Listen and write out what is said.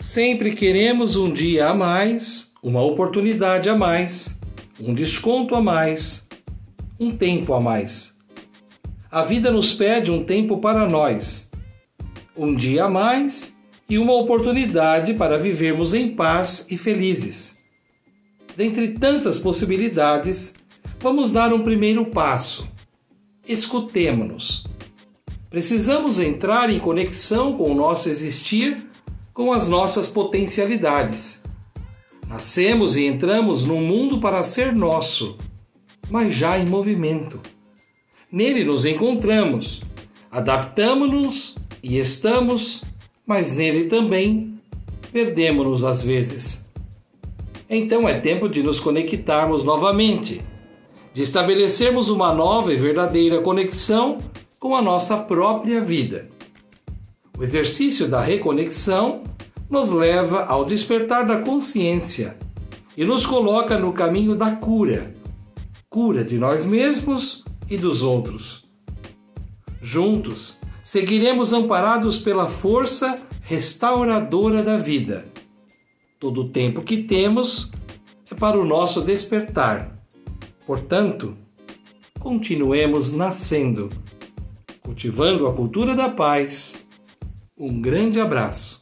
Sempre queremos um dia a mais, uma oportunidade a mais, um desconto a mais, um tempo a mais. A vida nos pede um tempo para nós, um dia a mais e uma oportunidade para vivermos em paz e felizes. Dentre tantas possibilidades, vamos dar um primeiro passo. Escutemo-nos. Precisamos entrar em conexão com o nosso existir com as nossas potencialidades. Nascemos e entramos num mundo para ser nosso, mas já em movimento. Nele nos encontramos, adaptamos-nos e estamos, mas nele também perdemos-nos às vezes. Então é tempo de nos conectarmos novamente, de estabelecermos uma nova e verdadeira conexão com a nossa própria vida. O exercício da reconexão nos leva ao despertar da consciência e nos coloca no caminho da cura cura de nós mesmos e dos outros. Juntos, seguiremos amparados pela força restauradora da vida. Todo o tempo que temos é para o nosso despertar. Portanto, continuemos nascendo, cultivando a cultura da paz um grande abraço.